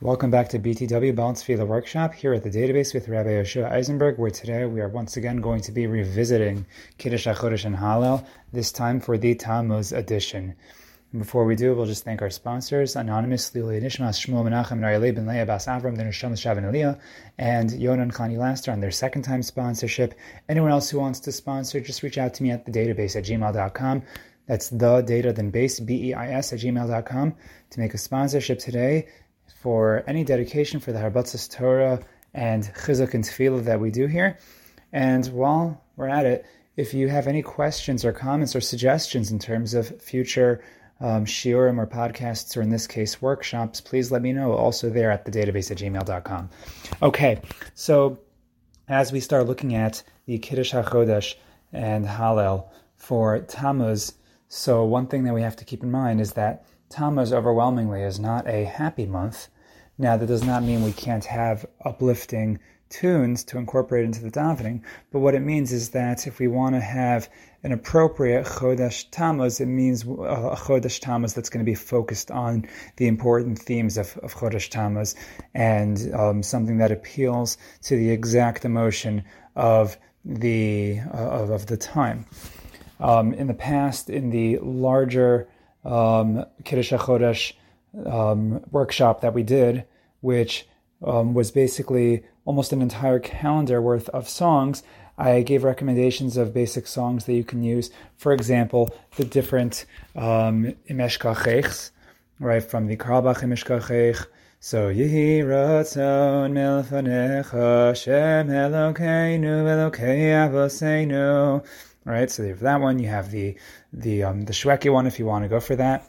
Welcome back to BTW Balance Tefillah Workshop here at the database with Rabbi Yoshua Eisenberg, where today we are once again going to be revisiting Kiddush HaChodesh and Hallel, this time for the Tammuz edition. And before we do, we'll just thank our sponsors, Anonymous, Lili Nishmas, Shmuel Menachem, Rayale Ben Leah Bas Avram, the Nisham Shavin Aliyah, and Yonan Khani Laster on their second time sponsorship. Anyone else who wants to sponsor, just reach out to me at the database at gmail.com. That's the data then base, B-E-I-S at gmail.com to make a sponsorship today for any dedication for the Harbatzas Torah and Chizuk and Tefillah that we do here. And while we're at it, if you have any questions or comments or suggestions in terms of future um, shiurim or podcasts, or in this case, workshops, please let me know. Also, there at the database at gmail.com. Okay, so as we start looking at the Kiddush HaChodesh and Hallel for Tammuz, so one thing that we have to keep in mind is that Tammuz overwhelmingly is not a happy month. Now, that does not mean we can't have uplifting tunes to incorporate into the davening, but what it means is that if we want to have an appropriate Chodesh Tammuz, it means a Chodesh Tammuz that's going to be focused on the important themes of, of Chodesh Tammuz and um, something that appeals to the exact emotion of the uh, of, of the time. Um, in the past, in the larger um, Kiddush HaChodesh um, workshop that we did, which um, was basically almost an entire calendar worth of songs. I gave recommendations of basic songs that you can use. For example, the different um, Imeshkachechs, right, from the Carlebach Imeshkachech. So, Yehi Ratzon Melfanecha Shem Elokeinu Elokei Avoseinu right? So you have that one. You have the the um, the Shwekey one if you want to go for that,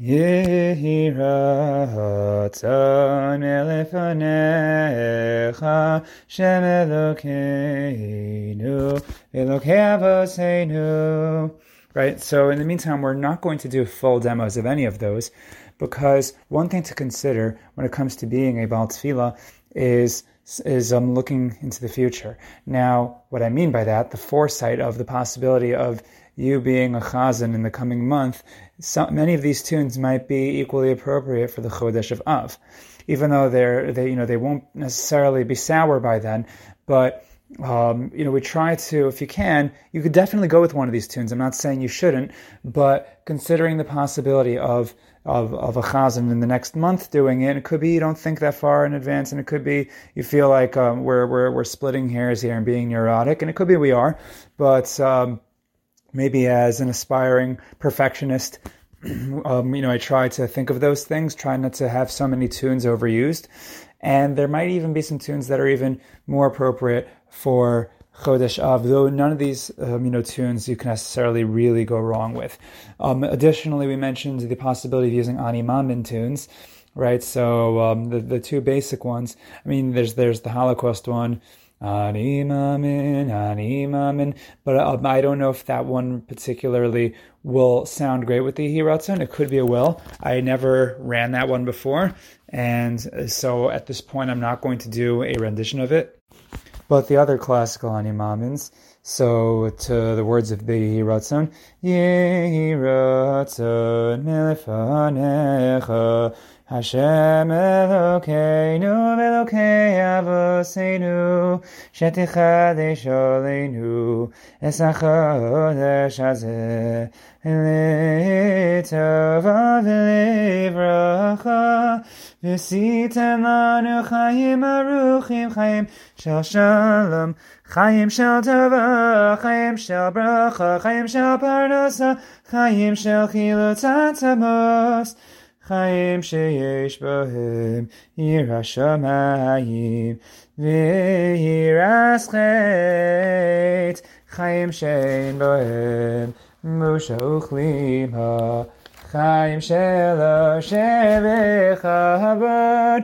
Yehi ratzon elefanecha Shem Elokeinu Elokei Avoseinu Right, so in the meantime, we're not going to do full demos of any of those because one thing to consider when it comes to being a Baal Tefillah is is um, looking into the future. Now, what I mean by that, the foresight of the possibility of you being a chazan in the coming month, many of these tunes might be equally appropriate for the Chodesh of Av, even though they're they you know they won't necessarily be sour by then, but um, you know, we try to, if you can, you could definitely go with one of these tunes. I'm not saying you shouldn't, but considering the possibility of of, of a chazan in the next month doing it, it could be you don't think that far in advance, and it could be you feel like um, we're, we're we're splitting hairs here and being neurotic, and it could be we are, but um, maybe as an aspiring perfectionist, um, you know, I try to think of those things, try not to have so many tunes overused. And there might even be some tunes that are even more appropriate for Chodesh Av, though none of these um, you know tunes you can necessarily really go wrong with. Um, additionally, we mentioned the possibility of using Ani Maamin tunes, right? So um, the the two basic ones. I mean, there's there's the Holocaust one, Ani Maamin, Ani Maamin. But um, I don't know if that one particularly will sound great with the Hiratzon. It could be a will. I never ran that one before. And so at this point, I'm not going to do a rendition of it. But the other classical Ani Maamins, so to the words of the Hiratzon, Yehi Ratzon Melefanecha, Hashem Elokeinu Elokei Avoseinu Shetichadesh Aleinu Es HaChodesh Hazeh L'tova v'livracha V'sitem lanu chayim aruchim Chayim shel shalom Chayim shel tova Chayim shel bracha Chayim shel parnasa Chayim shel chilot atamos חיים שיש בהם עיר השמיים וירס חטא, חיים שאין בהם מושה וכלימה, חיים של השם וכבוד,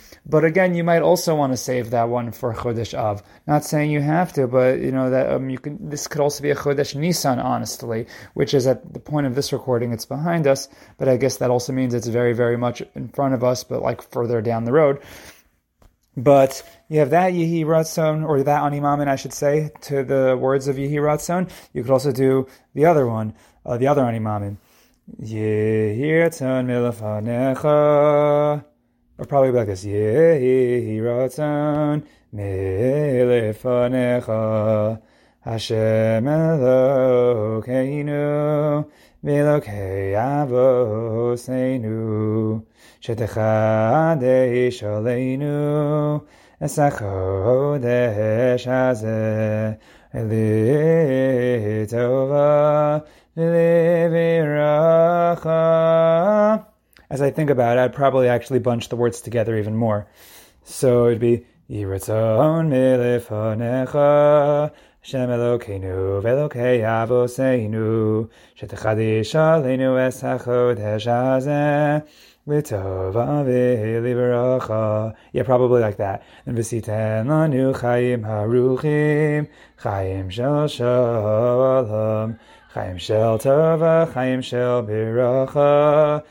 But again, you might also want to save that one for Chodesh Av. Not saying you have to, but you know that um, you can. This could also be a Chodesh Nisan, honestly, which is at the point of this recording. It's behind us, but I guess that also means it's very, very much in front of us, but like further down the road. But you have that Yehi Ratzon, or that Ani Maamin, I should say, to the words of Yehi Ratzon. You could also do the other one, uh, the other Ani Maamin. Yehi Ratzon Milafanecha or probably like this. Yehi ratzon melefanecha Hashem Elokeinu v'Elokei Avoseinu shetechadesh aleinu es hazeh elitova v'leviracha as I think about it, I'd probably actually bunch the words together even more. So it'd be Yiratzon milifanecha Hashem Elokeinu v'Elokei Avoseinu shetachadish aleinu es hachodesh hazeh l'tova v'liveracha. Yeah, probably like that. And v'siten lanu chayim haruchim chayim shel shalom chayim shel tova chayim shel biracha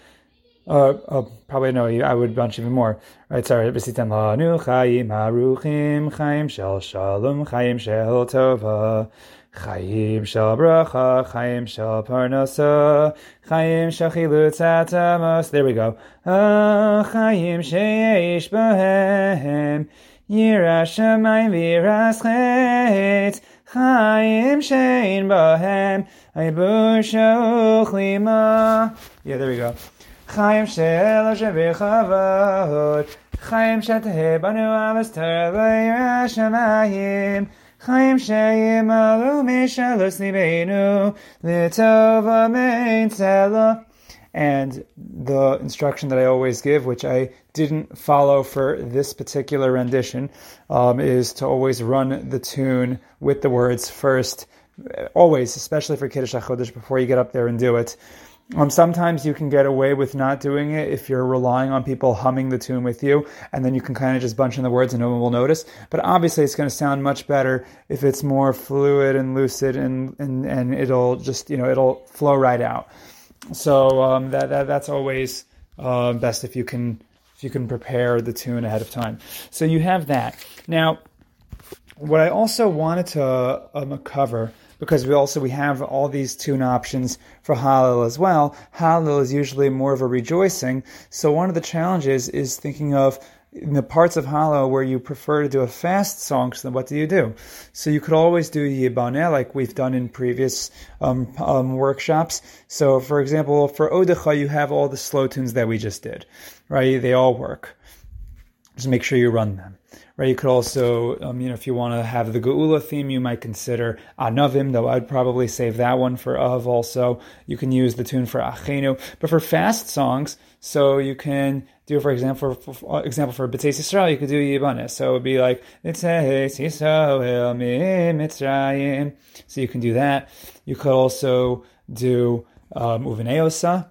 uh, oh, probably no, I would bunch even more. Right, sorry. B'sitem lanu chayim haruchim chayim shel shalom chayim shel tova shel bracha shel parnasa. There we go. Ah, chayim shein shauchlima. Yeah, there we go. Chaim shel shevichavot, Chaim shateh banu avester le'yashamayim, Chaim sheyimalu mishalus libenu, litov amein. And the instruction that I always give, which I didn't follow for this particular rendition, um, is to always run the tune with the words first, always, especially for Kiddush HaChodesh, before you get up there and do it. Um, sometimes you can get away with not doing it if you're relying on people humming the tune with you, and then you can kind of just bunch in the words and no one will notice. But obviously, it's going to sound much better if it's more fluid and lucid, and and, and it'll just you know it'll flow right out. So um, that, that that's always uh, best if you can if you can prepare the tune ahead of time. So you have that now. What I also wanted to um, cover because we also we have all these tune options for Hallel as well. Hallel is usually more of a rejoicing. So one of the challenges is thinking of in the parts of Hallel where you prefer to do a fast song, so then what do you do? So you could always do Yibane, like we've done in previous um, um, workshops. So, for example, for Odecha, you have all the slow tunes that we just did, right? They all work. Just make sure you run them. Right, you could also, um, you know, if you want to have the Geula theme, you might consider Anavim, though I'd probably save that one for Av also. You can use the tune for Achenu. But for fast songs, so you can do, for example, for, for example, for B'tzeis Yisrael, you could do Yibanes. So it would be like, B'tzeis Yisrael Mitzrayim. So you can do that. You could also do um, Uveneosa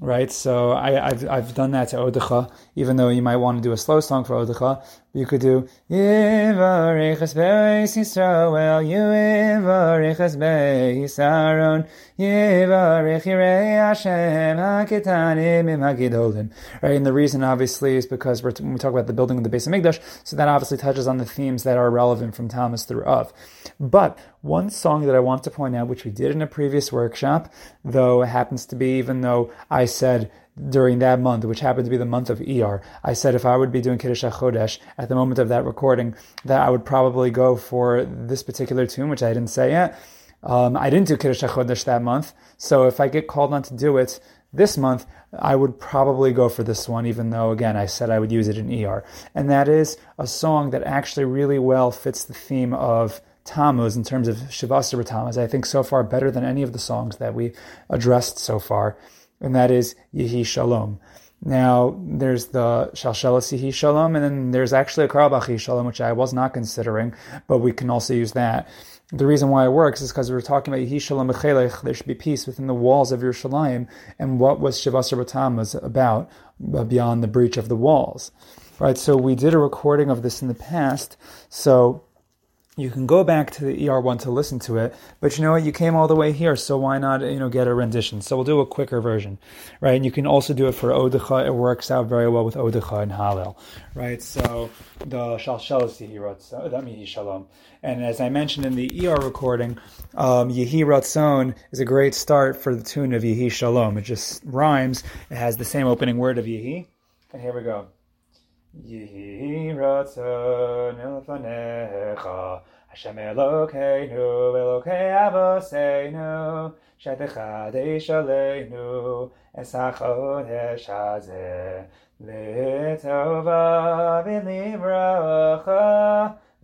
right? So I, have I've done that to Odecha, even though you might want to do a slow song for Odecha. You could do Yivareches Beis Yisrael, Yivareches Beis Aaron, Yivarech Yirei Hashem Haketanim Im. Right, and the reason obviously is because we're, when we talk about the building of the Beis Hamikdash, so that obviously touches on the themes that are relevant from Tammuz through Av. But one song that I want to point out, which we did in a previous workshop, though it happens to be, even though I said during that month, which happened to be the month of Iyar, I said if I would be doing Kiddush HaChodesh at the moment of that recording, that I would probably go for this particular tune, which I didn't say yet. Um, I didn't do Kiddush HaChodesh that month, so if I get called on to do it this month, I would probably go for this one, even though, again, I said I would use it in ER. And that is a song that actually really well fits the theme of Tammuz in terms of Shavasar Tammuz, I think so far better than any of the songs that we addressed so far and that is Yehi Shalom. Now, there's the Shalshelasihi Shalom, and then there's actually a Karabachi Shalom, which I was not considering, but we can also use that. The reason why it works is because we were talking about Yehi Shalom there should be peace within the walls of Yerushalayim, and what was Shavasar Batam was about uh, beyond the breach of the walls. Right, so we did a recording of this in the past, so you can go back to the Iyar one to listen to it, but you know what? You came all the way here, so why not, you know, get a rendition? So we'll do a quicker version, right? And you can also do it for Odecha. It works out very well with Odecha and Hallel, right? So the Shalshel is Yehi that means Shalom. And as I mentioned in the ER recording, um, Yehi Ratzon is a great start for the tune of Yehi Shalom. It just rhymes. It has the same opening word of Yehi. And here we go. Yehi ratzon lefanecha, Hashem Elokeinu, Elokei Avoseinu, Shetechadesh Aleinu, Es HaChodesh Hazeh, Le'tova v'libracha,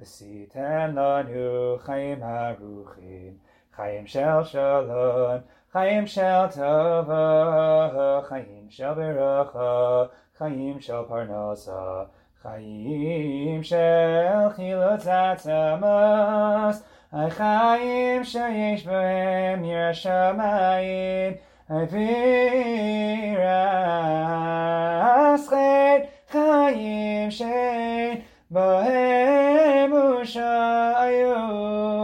V'siten lanu chaim haruchim, chaim shel shalom, Chaim shel tava, Chaim shel beracha, Chaim shel parnasa, Chaim shel chilot atzamas, Chaim sheyesh b'hem yirashamayim, Viras chet, Chaim shein b'hem ushayu.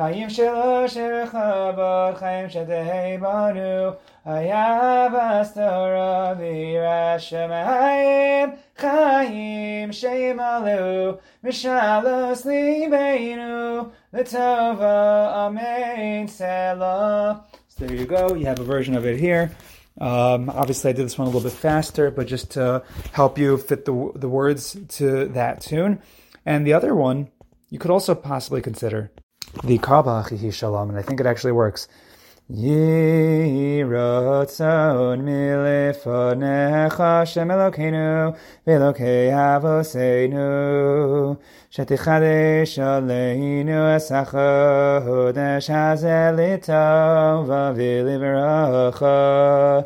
Chaim shelo sherechabot, Chaim shetehei banu, Hayavas Torah v'yirashamayim, Chaim sheimalu, Mishalos libeinu, L'tova amen selah. So there you go, you have a version of it here. Um, obviously, I did this one a little bit faster, but just to help you fit the, the words to that tune. And the other one you could also possibly consider the Kaaba Shalom, and I think it actually works. יהי רצון מלפניך שם אלוקינו ואלוקי אבותינו שתחדש עלינו את החודש הזה לטובה ולברכה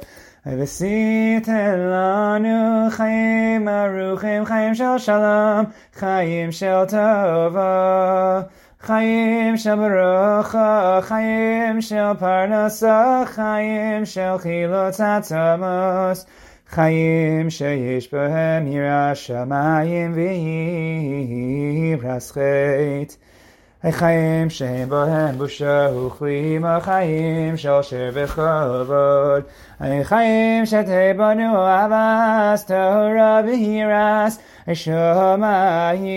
ושייתן לנו חיים ארוכים חיים של שלום חיים של טובה Chaim shel barucha, chaim shel parnasa, chaim shel chilot atamos, chaim sheyesh bohem yirah shamayim. החיים שאין בהם בושה וכלים, החיים של שר בכבוד. החיים שתהא בנו אהבת תורה וירס השמיים.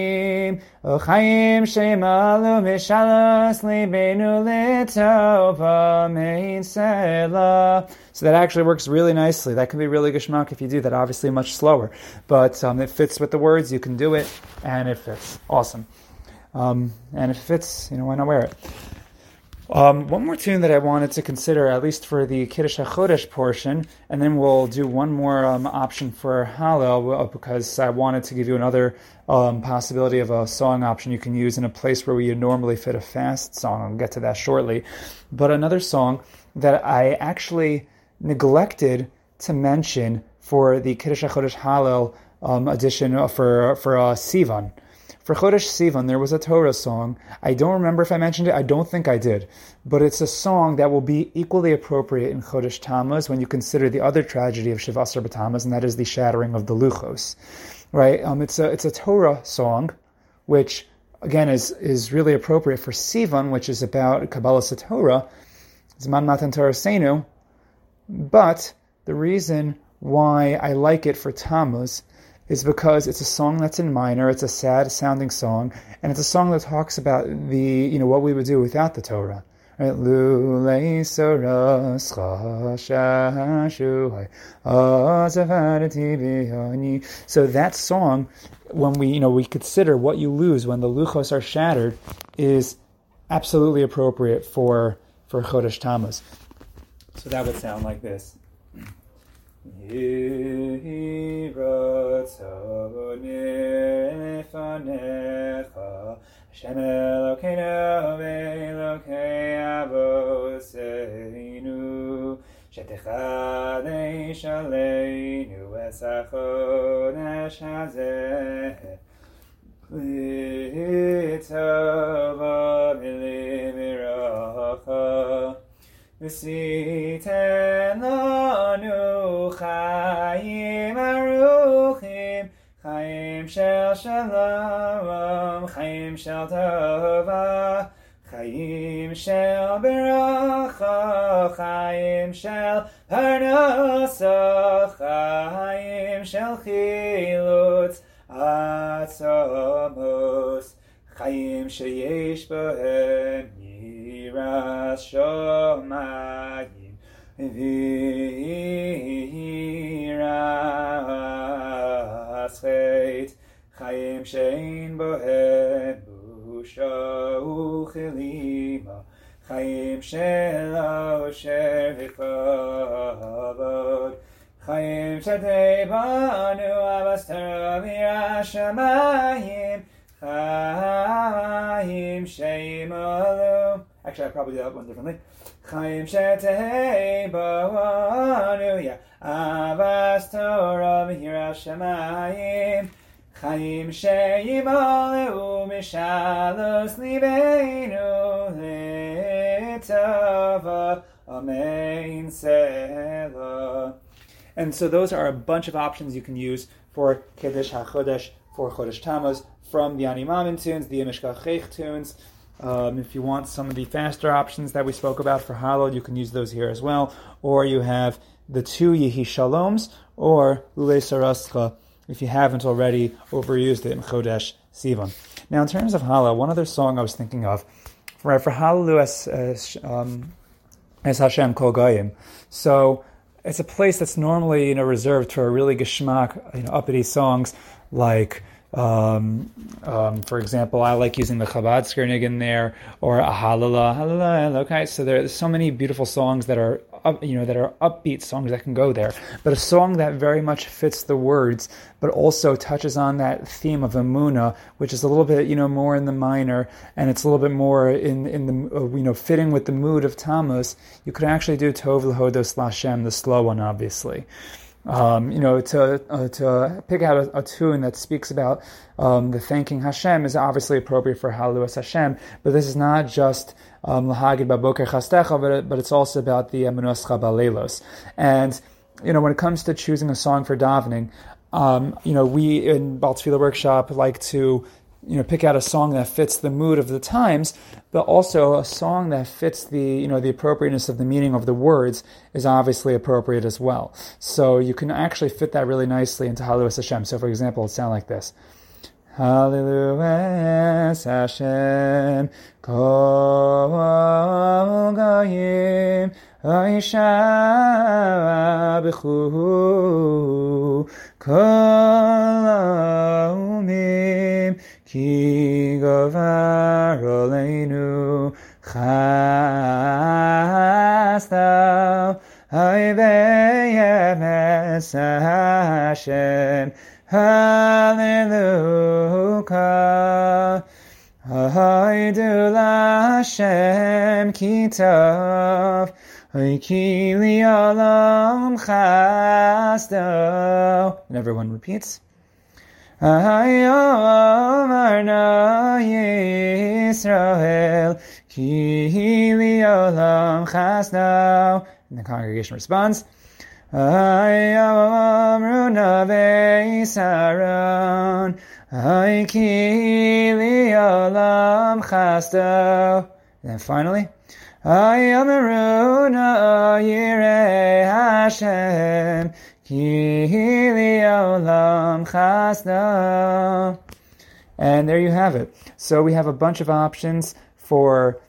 החיים שימלאו משלוש ליבנו לטובה מעין סלע. So that actually works really nicely. That can be really geschmack if you do that, obviously much slower. But um, it fits with the words, you can do it, and it fits. Awesome. Um, and if it fits, you know, why not wear it? Um, one more tune that I wanted to consider, at least for the Kiddush HaChodesh portion, and then we'll do one more um, option for Hallel, because I wanted to give you another um, possibility of a song option you can use in a place where you normally fit a fast song. I'll get to that shortly. But another song that I actually neglected to mention for the Kiddush HaChodesh Hallel um, edition for, for uh, Sivan. For Chodesh Sivan, there was a Torah song. I don't remember if I mentioned it. I don't think I did. But it's a song that will be equally appropriate in Chodesh Tammuz when you consider the other tragedy of Shivasar B'Tammuz, and that is the shattering of the Luchos. Right? Um, it's, a, it's a Torah song, which, again, is, is really appropriate for Sivan, which is about Kabbalah Satorah. Zman Matan Toraseinu. But the reason why I like it for Tammuz is because it's a song that's in minor, it's a sad sounding song, and it's a song that talks about the, you know, what we would do without the Torah. Right? So that song, when we, you know, we consider what you lose when the luchos are shattered, is absolutely appropriate for for Chodesh Tammuz. So that would sound like this. יהי רצוני לפניך, השם אלוקינו ואלוקי אבותינו, שתחדש להקדיש עלינו את החודש הזה. לטובה ולברכה. ושייתן לנו חיים ארוכים, חיים של שלום, חיים של טובה. חיים של ברכה, חיים של פרנסה, חיים של חילוץ עצמוס, חיים שיש בהם יראת שמיים ויראת חטא, חיים שאין בהם בושה וכלימה, חיים של אושר וכבוד, חיים שדי בנו אבסתר וירא שמיים, Chaim Sheimalu. Actually, I probably did that one differently. Chaim Shetei Boanu. Yeah. Avas Torah V'hira Shemayim. Chaim Sheimalu Mishalos Libeinu Litava Amen Selah. And so those are a bunch of options you can use for Kiddush HaChodesh for Chodesh Tammuz, from the Ani Maamin tunes, the Imishkachech tunes. Um, if you want some of the faster options that we spoke about for Hallel, you can use those here as well. Or you have the two Yehi Shaloms, or Ule Sarascha, if you haven't already overused it in Chodesh Sivan. Now, in terms of Hallel, one other song I was thinking of, right, for Hallelu as, as, um, as Hashem Kol Goyim. So, it's a place that's normally you know reserved for really geschmack, you know, uppity songs like. Um, um, for example, I like using the Chabad Skirnig in there, or Ahalala, Halala, okay. So there's so many beautiful songs that are, up, you know, that are upbeat songs that can go there. But a song that very much fits the words, but also touches on that theme of Amuna, which is a little bit, you know, more in the minor, and it's a little bit more in in the, uh, you know, fitting with the mood of Tammuz. You could actually do Tov L'Hodos Lashem, the slow one, obviously. Um, you know, to uh, to pick out a, a, tune that speaks about um, the thanking Hashem is obviously appropriate for Hallelujah Hashem, but this is not just Lahagid Baboker Chastecha, but it's also about the Amenos Balelos. And you know, when it comes to choosing a song for davening, um, you know, we in Ba'al Tefilah Workshop like to you know pick out a song that fits the mood of the times but also a song that fits the you know the appropriateness of the meaning of the words is obviously appropriate as well. So you can actually fit that really nicely into Hallelujah Hashem. So for example it sound like this. Hallelujah Hashem. Kol Goyim Aisha B'chu Kol Umim Ki Govar Oleinu Chastal Hayveyemes Hashem Hallelujah Haidu Lashem Kitov Ki Li'olam Chasdo And everyone repeats Ayomarna Yisrael Ki Li'olam Chasdo And the congregation responds Ayamru Nave Saron Ay ki li'olam chasto. And then finally, Ayamru na yirei Hashem ki chasto. And there you have it. So we have a bunch of options for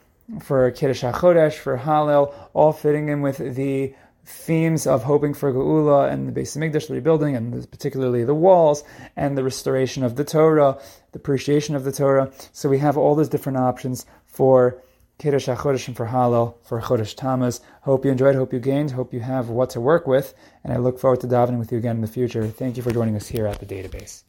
for Kiddush HaChodesh, for Hallel, all fitting in with the themes of hoping for Geula and the Beis Hamikdash, rebuilding, and particularly the walls, and the restoration of the Torah, the appreciation of the Torah. So we have all those different options for Kiddush HaChodesh and for Hallel, for Chodesh Tammuz. Hope you enjoyed, hope you gained, hope you have what to work with, and I look forward to davening with you again in the future. Thank you for joining us here at the database.